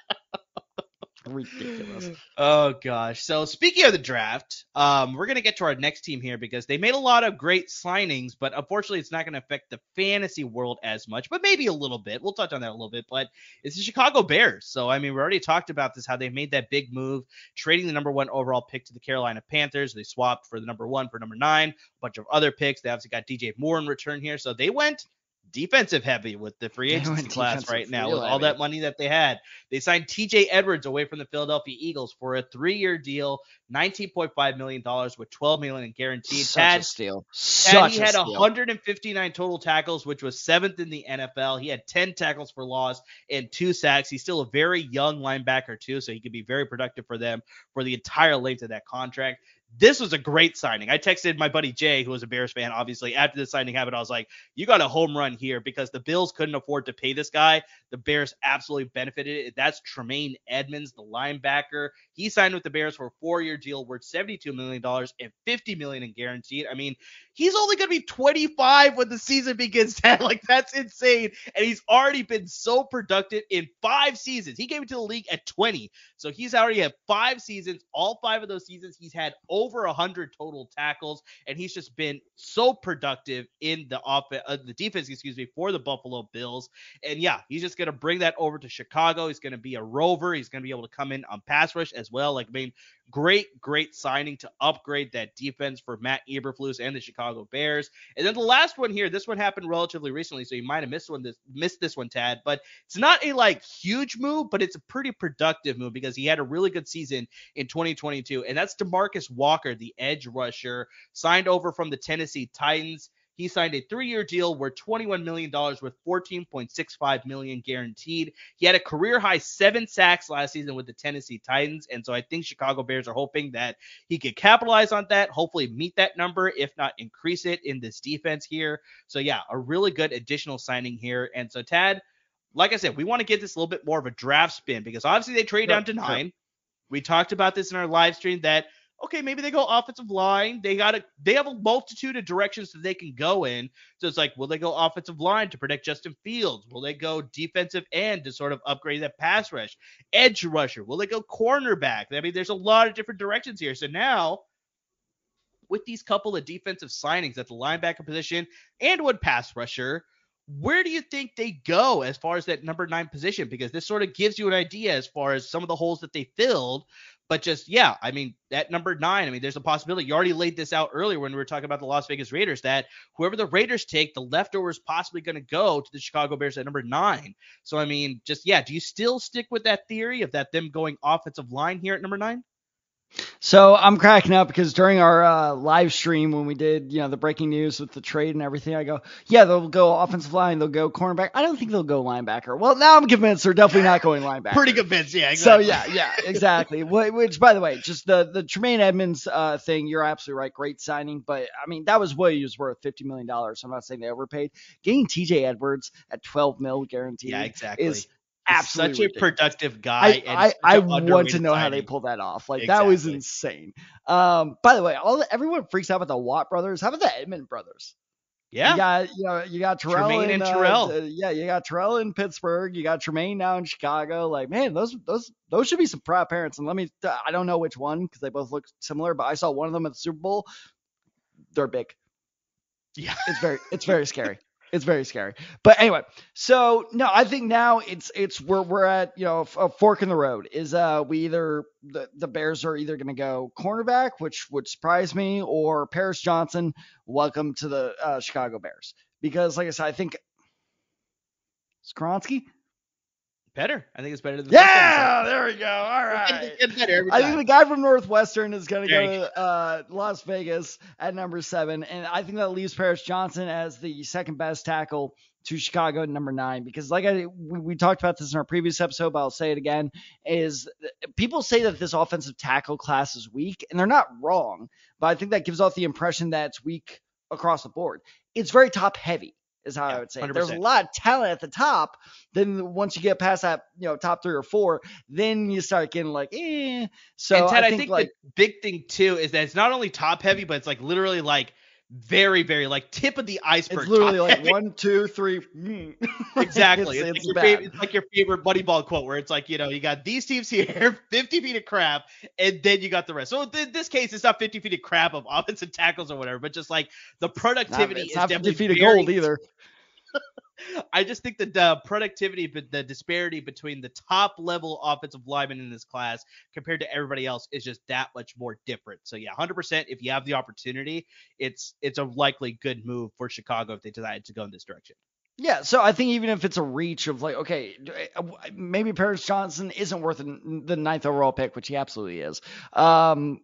Ridiculous. Oh gosh. So speaking of the draft, um, we're gonna get to our next team here because they made a lot of great signings, but unfortunately, it's not gonna affect the fantasy world as much, but maybe a little bit. We'll touch on that a little bit. But it's the Chicago Bears. So I mean, we already talked about this, how they made that big move, trading the number one overall pick to the Carolina Panthers. They swapped for the number one for number nine, a bunch of other picks. They obviously got DJ Moore in return here, so they went defensive heavy with the free agency class right now with all that money that they had. They signed TJ Edwards away from the Philadelphia Eagles for a three-year deal, $19.5 million with 12 million in guaranteed. Such Tad, a steal. Such he had 159 total tackles, which was seventh in the NFL. He had 10 tackles for loss and two sacks. He's still a very young linebacker too, so he could be very productive for them for the entire length of that contract this was a great signing. I texted my buddy Jay, who was a Bears fan, obviously, after the signing happened. I was like, you got a home run here because the Bills couldn't afford to pay this guy. The Bears absolutely benefited. That's Tremaine Edmunds, the linebacker. He signed with the Bears for a four-year deal worth $72 million and $50 million in guaranteed. I mean, he's only going to be 25 when the season begins. like, that's insane. And he's already been so productive in five seasons. He came into the league at 20. So he's already had five seasons. All five of those seasons, he's had over 100 total tackles. And he's just been so productive in the offense, uh, the defense, excuse me, for the Buffalo Bills. And yeah, he's just going to bring that over to Chicago. He's going to be a rover. He's going to be able to come in on pass rush as well. Like, I mean, great, great signing to upgrade that defense for Matt Eberflus and the Chicago Bears. And then the last one here, this one happened relatively recently, so you might have missed one this missed this one, Tad. But it's not a like huge move, but it's a pretty productive move because he had a really good season in 2022, and that's Demarcus Walker, the edge rusher, signed over from the Tennessee Titans. He signed a three-year deal worth $21 million with 14.65 million guaranteed. He had a career high seven sacks last season with the Tennessee Titans, and so I think Chicago Bears are hoping that he could capitalize on that, hopefully meet that number, if not increase it in this defense here. So yeah, a really good additional signing here. And so Tad, like I said, we want to get this a little bit more of a draft spin because obviously they trade down to nine. We talked about this in our live stream that okay, maybe they go offensive line. They got a they have a multitude of directions that they can go in. So it's like, will they go offensive line to protect Justin Fields? Will they go defensive end to sort of upgrade that pass rush? Edge rusher? Will they go cornerback? I mean, there's a lot of different directions here. So now with these couple of defensive signings at the linebacker position and one pass rusher, where do you think they go as far as that number nine position? Because this sort of gives you an idea as far as some of the holes that they filled. But just yeah, I mean at number nine, I mean there's a possibility. You already laid this out earlier when we were talking about the Las Vegas Raiders that whoever the Raiders take, the leftover is possibly going to go to the Chicago Bears at number nine. So I mean, just yeah, do you still stick with that theory of that them going offensive line here at number nine? So I'm cracking up because during our uh, live stream when we did, you know, the breaking news with the trade and everything, I go, yeah, they'll go offensive line, they'll go cornerback. I don't think they'll go linebacker. Well, now I'm convinced they're definitely not going linebacker. Pretty convinced, yeah. Exactly. So yeah, yeah, exactly. Which, by the way, just the the Tremaine Edmunds uh, thing, you're absolutely right. Great signing, but I mean that was what he was worth, fifty million dollars. I'm not saying they overpaid. Getting T.J. Edwards at 12 mil guaranteed, yeah, exactly. is absolutely such a productive guy. I, I, I want to know how they pull that off. Like exactly. that was insane. Um, by the way, all the, everyone freaks out about the Watt brothers. How about the Edmund brothers? Yeah. You got you know you got Terrell Tremaine in, and uh, Terrell. uh, yeah, you got Terrell in Pittsburgh. You got Tremaine now in Chicago. Like man, those those those should be some proud parents. And let me I don't know which one because they both look similar, but I saw one of them at the Super Bowl. They're big. Yeah. It's very it's very scary. It's very scary. But anyway, so no, I think now it's it's we're we're at you know a fork in the road. Is uh we either the the Bears are either going to go cornerback, which would surprise me, or Paris Johnson. Welcome to the uh, Chicago Bears. Because like I said, I think Skoronski. Better. I think it's better than Yeah, there we go. All right. It's better I think the guy from Northwestern is going to go to uh, Las Vegas at number seven, and I think that leaves Paris Johnson as the second best tackle to Chicago at number nine. Because like I we, we talked about this in our previous episode, but I'll say it again: is people say that this offensive tackle class is weak, and they're not wrong, but I think that gives off the impression that it's weak across the board. It's very top heavy. Is how Yeah, I would say. There's a lot of talent at the top. Then once you get past that, you know, top three or four, then you start getting like, eh. So and Tad, I I think, think, like the big thing too is that it's not only top heavy, but it's like literally like very, very like tip of the iceberg. It's literally like heavy. one, two, three. mm. Exactly. it's, It's, it's like your bad. favorite, it's like your favorite Moneyball quote where it's like, you know, you got these teams here, 50 feet of crap, and then you got the rest. So in this case, it's not 50 feet of crap of offensive tackles or whatever, but just like the Not, productivity it's is not 50 feet of gold either. I just think that the productivity, but the disparity between the top level offensive linemen in this class compared to everybody else is just that much more different. So yeah, 100%. If you have the opportunity, it's it's a likely good move for Chicago if they decide to go in this direction. Yeah, so I think even if it's a reach of like, okay, uh, maybe Paris Johnson isn't worth the ninth overall pick, which he absolutely is. Um,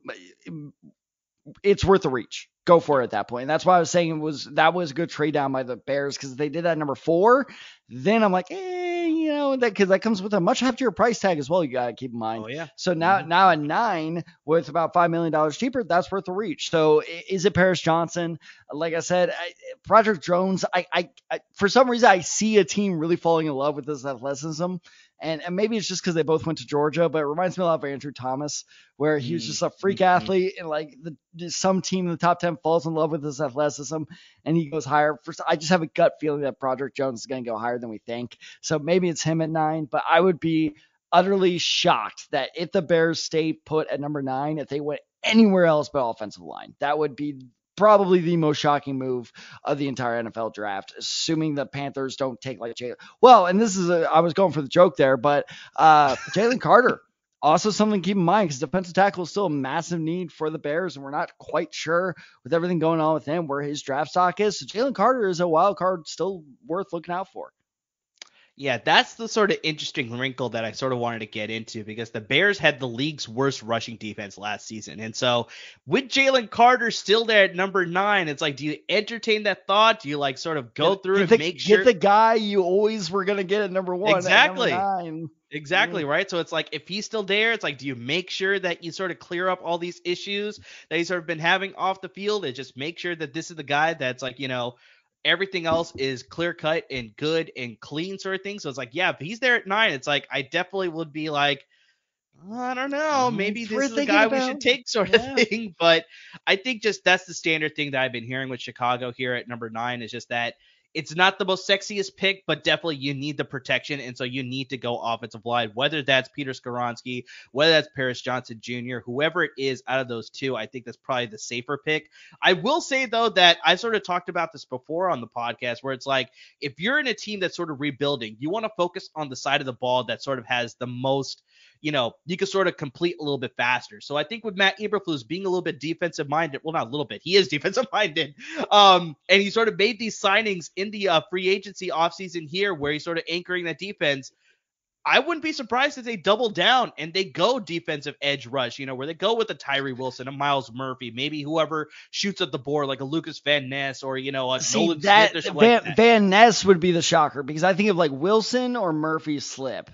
it's worth a reach. Go for it at that point. And that's why I was saying it was that was a good trade down by the Bears because they did that number four. Then I'm like, eh, you know, that because that comes with a much heftier price tag as well. You gotta keep in mind. Oh yeah. So now, now at nine with about five million dollars cheaper, that's worth a reach. So is it Paris Johnson? Like I said, I, Broderick Jones. I, I, I, for some reason, I see a team really falling in love with this athleticism, and and maybe it's just because they both went to Georgia, but it reminds me a lot of Andrew Thomas, where he was just a freak mhm. athlete, and like the some team in the top ten falls in love with his athleticism, and he goes higher. First, I just have a gut feeling that Broderick Jones is going to go higher than we think. So maybe it's him at nine, but I would be utterly shocked that if the Bears stay put at number nine, if they went anywhere else but offensive line, that would be probably the most shocking move of the entire NFL draft, assuming the Panthers don't take like Jalen. Well, and this is a, I was going for the joke there, but uh, Jalen Carter. Also, something to keep in mind because defensive tackle is still a massive need for the Bears, and we're not quite sure with everything going on with him where his draft stock is. So Jalen Carter is a wild card still worth looking out for. Yeah, that's the sort of interesting wrinkle that I sort of wanted to get into because the Bears had the league's worst rushing defense last season. And so with Jalen Carter still there at number nine, it's like, do you entertain that thought? Do you like sort of go Get- through get and the, make sure get the guy you always were gonna get at number one. at number Exactly. Exactly, mm. right? So it's like if he's still there, it's like do you make sure that you sort of clear up all these issues that he's sort of been having off the field and just make sure that this is the guy that's like, you know, everything else is clear cut and good and clean sort of thing. So it's like, yeah, if he's there at nine, it's like I definitely would be like, I don't know, Mm, maybe it's this is the guy we should take sort Yeah. of thing. But I think just that's the standard thing that I've been hearing with Chicago here at number nine is just that it's not the most sexiest pick, but definitely you need the protection, and so you need to go offensive line. Whether that's Peter Skoronski, whether that's Paris Johnson Jr., whoever it is out of those two, I think that's probably the safer pick. I will say though that I sort of talked about this before on the podcast, where it's like if you're in a team that's sort of rebuilding, you want to focus on the side of the ball that sort of has the most you know, you can sort of complete a little bit faster. So I think with Matt Eberflus being a little bit defensive minded, well, not a little bit, he is defensive minded. Um, and he sort of made these signings in the uh, free agency offseason here where he's sort of anchoring that defense. I wouldn't be surprised if they double down and they go defensive edge rush, you know, where they go with a Tyree Wilson, a Myles Murphy, maybe whoever shoots at the board, like a Lucas Van Ness or, you know, a See Nolan that Smith or something Van, like that. Van Ness would be the shocker because I think of like Wilson or Murphy slip.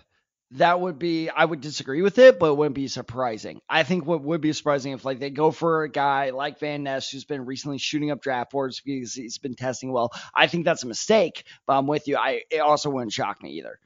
That would be I would disagree with it, but it wouldn't be surprising. I think what would be surprising if like they go for a guy like Van Ness who's been recently shooting up draft boards because he's been testing well. I think that's a mistake, but I'm with you. I it also wouldn't shock me either.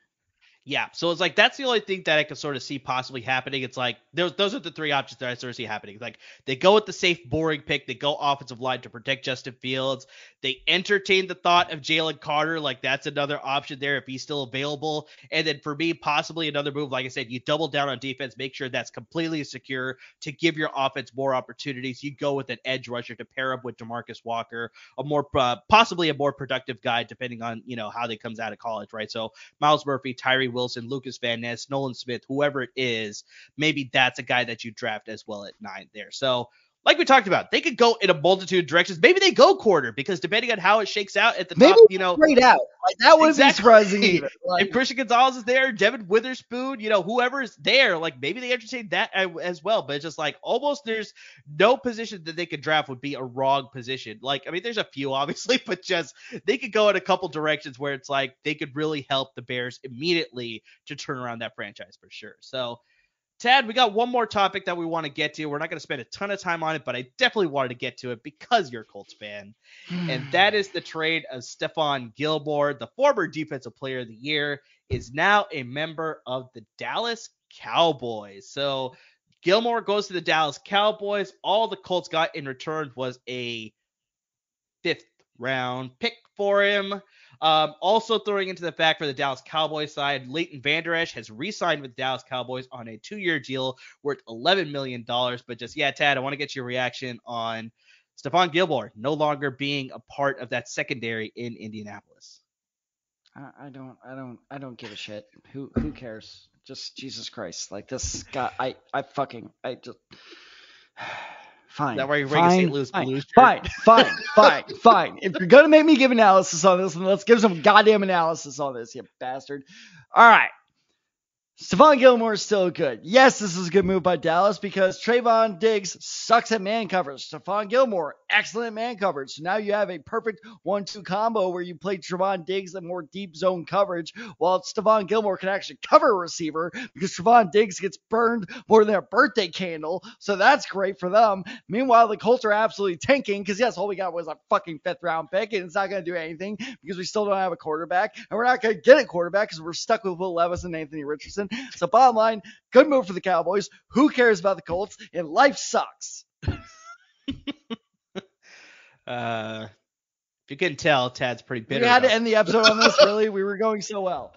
Yeah, so it's like that's the only thing that I could sort of see possibly happening. It's like those those are the three options that I sort of see happening. Like they go with the safe, boring pick. They go offensive line to protect Justin Fields. They entertain the thought of Jalen Carter. Like that's another option there if he's still available. And then for me, possibly another move. Like I said, you double down on defense, make sure that's completely secure to give your offense more opportunities. You go with an edge rusher to pair up with Demarcus Walker, a more uh, possibly a more productive guy depending on you know how they comes out of college, right? So Myles Murphy, Tyree Wilson, Lucas Van Ness, Nolan Smith, whoever it is, maybe that's a guy that you draft as well at nine there. So like we talked about, they could go in a multitude of directions. Maybe they go quarter because depending on how it shakes out at the Maybe top, you know, straight out. Like that would Exactly. be surprising. Like, if Christian Gonzalez is there, Devon Witherspoon, you know, whoever's there, like maybe they entertain that as well. But it's just like almost there's no position that they could draft would be a wrong position. Like, I mean, there's a few obviously, but just they could go in a couple directions where it's like they could really help the Bears immediately to turn around that franchise for sure. So, Tad, we got one more topic that we want to get to. We're not going to spend a ton of time on it, but I definitely wanted to get to it because you're a Colts fan and that is the trade of Stephon Gilmore, the former defensive player of the year, is now a member of the Dallas Cowboys. So Gilmore goes to the Dallas Cowboys. All the Colts got in return was a fifth round pick for him. Um, also throwing into the fact for the Dallas Cowboys side, Leighton Vander Esch has re-signed with Dallas Cowboys on a two-year deal worth $11 million. But just yeah, Tad, I want to get your reaction on Stephon Gilmore no longer being a part of that secondary in Indianapolis. I, I don't, I don't, I don't give a shit. Who, who cares? Just Jesus Christ, like this guy. I, I fucking, I just. Fine. That wearing a fine, St. Louis fine, Blues? Fine, fine, fine, fine. If you're gonna make me give analysis on this, then let's give some goddamn analysis on this, you bastard. All right. Stephon Gilmore is still good. Yes, this is a good move by Dallas because Trevon Diggs sucks at man coverage. Stephon Gilmore, excellent man coverage. So now you have a perfect one-two combo where you play Trevon Diggs in more deep zone coverage, while Stephon Gilmore can actually cover a receiver because Trevon Diggs gets burned more than a birthday candle. So that's great for them. Meanwhile, the Colts are absolutely tanking because yes, all we got was a fucking fifth round pick, and it's not going to do anything because we still don't have a quarterback, and we're not going to get a quarterback because we're stuck with Will Levis and Anthony Richardson. So bottom line, good move for the Cowboys. Who cares about the Colts? And life sucks. Uh, if you can tell, Tad's pretty bitter. we had to end the episode on this. Really, we were going so well.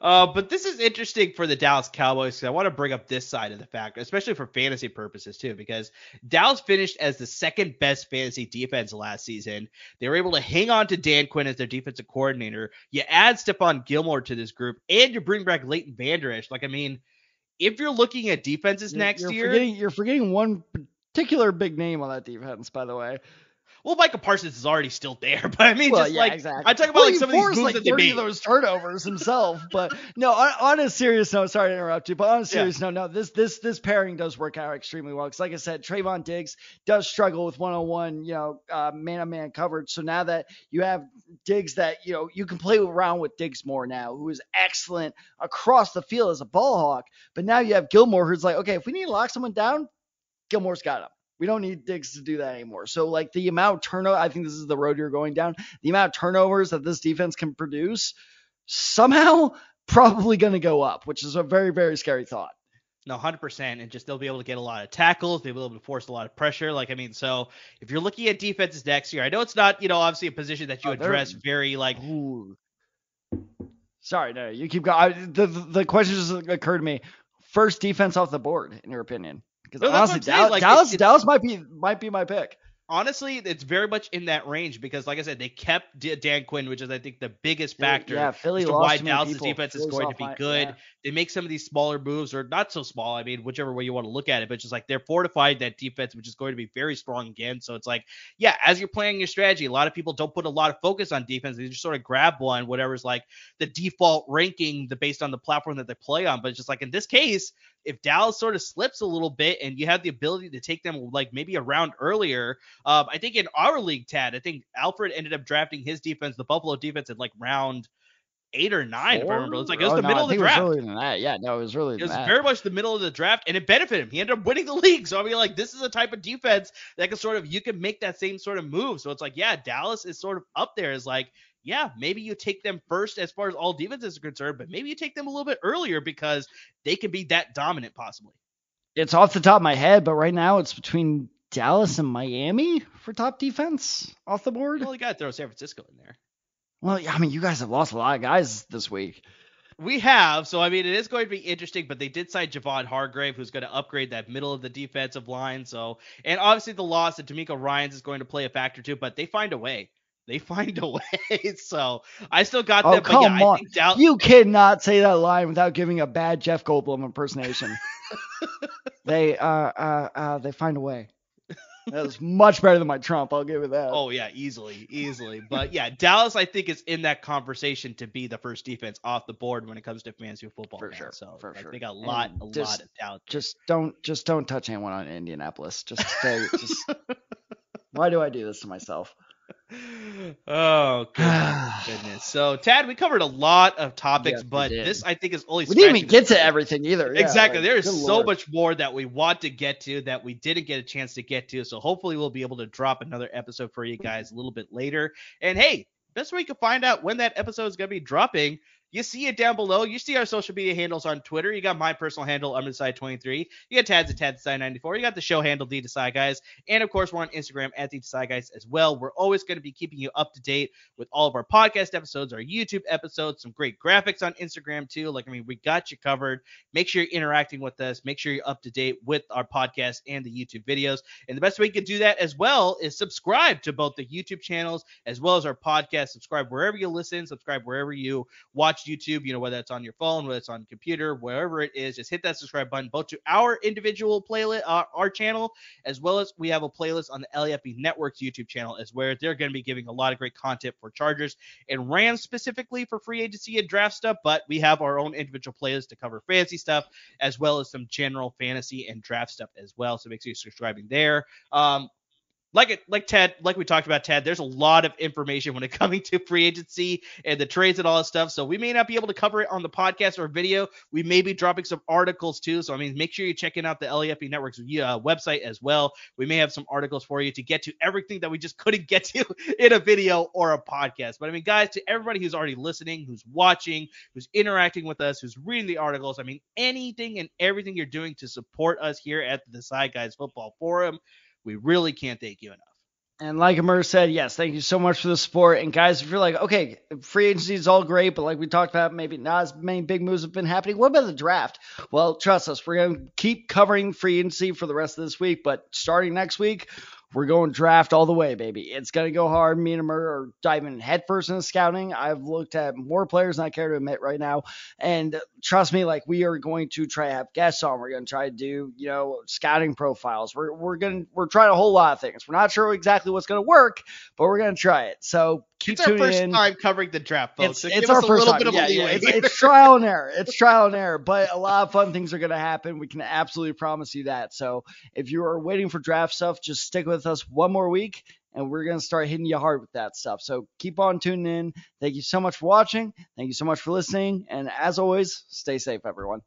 Uh, but this is interesting for the Dallas Cowboys because I want to bring up this side of the fact, especially for fantasy purposes too, because Dallas finished as the second best fantasy defense last season. They were able to hang on to Dan Quinn as their defensive coordinator. You add Stephon Gilmore to this group, and you bring back Leighton Vander Esch. Like, I mean, if you're looking at defenses You're- next you're year, forgetting, you're forgetting one particular big name on that defense, by the way. Well, Micah Parsons is already still there, but I mean, well, just yeah, like exactly. I talk about Well, like some of these moves like that they 30 made. of those turnovers himself. But no, on, on a serious note, sorry to interrupt you, but on a serious note, no, this this this pairing does work out extremely well. Because like I said, Trevon Diggs does struggle with one-on-one, you know, uh, man-on-man coverage. So now that you have Diggs, that you know you can play around with Diggs more now, who is excellent across the field as a ball hawk. But now you have Gilmore, who's like, okay, if we need to lock someone down, Gilmore's got him. We don't need Diggs to do that anymore. So like the amount of turnover, I think this is the road you're going down. The amount of turnovers that this defense can produce, somehow probably going to go up, which is a very very scary thought. No, hundred percent, and just they'll be able to get a lot of tackles. They'll be able to force a lot of pressure. Like I mean, so if you're looking at defenses next year, I know it's not you know obviously a position that you Oh, address very like Ooh. Sorry, no, you keep going. I, the the question just occurred to me. First defense off the board, in your opinion? Because No, honestly, Dallas, like, Dallas, it's- Dallas might be might be my pick. honestly, it's very much in that range because like I said, they kept Dan Quinn, which is I think the biggest factor yeah, Philly to lost why Dallas' defense is going to be my- good. yeah. They make some of these smaller moves, or not so small. I mean, whichever way you want to look at it, but just like they're fortified that defense, which is going to be very strong again. So it's like, yeah, as you're playing your strategy, a lot of people don't put a lot of focus on defense. They just sort of grab one, whatever's like the default ranking, the based on the platform that they play on. But it's just like in this case, if Dallas sort of slips a little bit and you have the ability to take them like maybe a round earlier, um, I think in our league, Tad, I think Alfred ended up drafting his defense, the Buffalo defense, at like round eight or nine, if I remember. It's like it was Oh, the no, middle of the draft. It was earlier than that. Yeah, no, it was earlier It was that. very much the middle of the draft, and it benefited him. He ended up winning the league. So I mean, like, this is a type of defense that can sort of you can make that same sort of move. So it's like, yeah, Dallas is sort of up there as like, yeah, maybe you take them first as far as all defenses are concerned, but maybe you take them a little bit earlier because they can be that dominant possibly. It's off the top of my head, but right now it's between Dallas and Miami for top defense off the board. Well, you got to throw San Francisco in there. Well, I mean, you guys have lost a lot of guys this week. We have, so I mean, it is going to be interesting, but they did sign Javon Hargrave, who's going to upgrade that middle of the defensive line. So, and obviously the loss of DeMeco Ryans is going to play a factor too, but they find a way. They find a way. so I still got oh, them. Come but yeah, on. I think Dallas. You cannot say that line without giving a bad Jeff Goldblum impersonation. they uh, uh, uh, they find a way. That was much better than my Trump. I'll give it that. Oh yeah, easily, easily. But yeah, Dallas I think is in that conversation to be the first defense off the board when it comes to fantasy football. For man. sure, So for like, sure. they got a lot, And a just- lot of talent. Just don't just don't touch anyone on Indianapolis. Just stay. just why do I do this to myself? oh goodness, goodness. So Tad, we covered a lot of topics, Yes, but this I think is only We didn't even get to everything either. Yeah, exactly. like, there is so lord. much more that we want to get to that we didn't get a chance to get to. So hopefully we'll be able to drop another episode for you guys a little bit later. And hey, best way you can find out when that episode is going to be dropping. You see it down below. You see our social media handles on Twitter. You got my personal handle, amardesai23. You got Tad's at taddesai94. You got the show handle, the Desai Guys. And of course, we're on Instagram at the Desai Guys as well. We're always going to be keeping you up to date with all of our podcast episodes, our YouTube episodes, some great graphics on Instagram too. Like, I mean, we got you covered. Make sure you're interacting with us. Make sure you're up to date with our podcast and the YouTube videos. And the best way you can do that as well is subscribe to both the YouTube channels as well as our podcast. Subscribe wherever you listen, subscribe wherever you watch YouTube, you know, whether it's on your phone, whether it's on computer, wherever it is, just hit that subscribe button both to our individual playlist, uh, our channel, as well as we have a playlist on the LAFB Network's YouTube channel, as where they're going to be giving a lot of great content for Chargers and Rams specifically for free agency and draft stuff. But we have our own individual playlist to cover fantasy stuff as well as some general fantasy and draft stuff as well. So make sure you're subscribing there. Um, like it, like Tad, like we talked about, Tad. There's a lot of information when it coming to free agency and the trades and all that stuff. So we may not be able to cover it on the podcast or video. We may be dropping some articles too. So I mean, make sure you're checking out the LAFB Network's uh, website as well. We may have some articles for you to get to everything that we just couldn't get to in a video or a podcast. But I mean, guys, to everybody who's already listening, who's watching, who's interacting with us, who's reading the articles, I mean, anything and everything you're doing to support us here at the Side Guys Football Forum, we really can't thank you enough. And like Amar said, yes, thank you so much for the support. And guys, if you're like, okay, free agency is all great, but like we talked about, maybe not as many big moves have been happening. What about the draft? Well, trust us, we're going to keep covering free agency for the rest of this week, but starting next week, we're going draft all the way, baby. It's going to go hard. Me and Amar are diving headfirst into scouting. I've looked at more players than I care to admit right now. And trust me, like we are going to try to have guests on. We're going to try to do, you know, scouting profiles. We're, we're going to, we're trying a whole lot of things. We're not sure exactly what's going to work, but we're going to try it. So keep It's our first in. time covering the draft, folks. It's, so it's our first little time. bit of yeah, a yeah, it's, it's trial and error. It's trial and error, but a lot of fun things are going to happen. We can absolutely promise you that. So if you are waiting for draft stuff, just stick with us one more week and we're going to start hitting you hard with that stuff. So keep on tuning in. Thank you so much for watching. Thank you so much for listening. And as always, stay safe, everyone.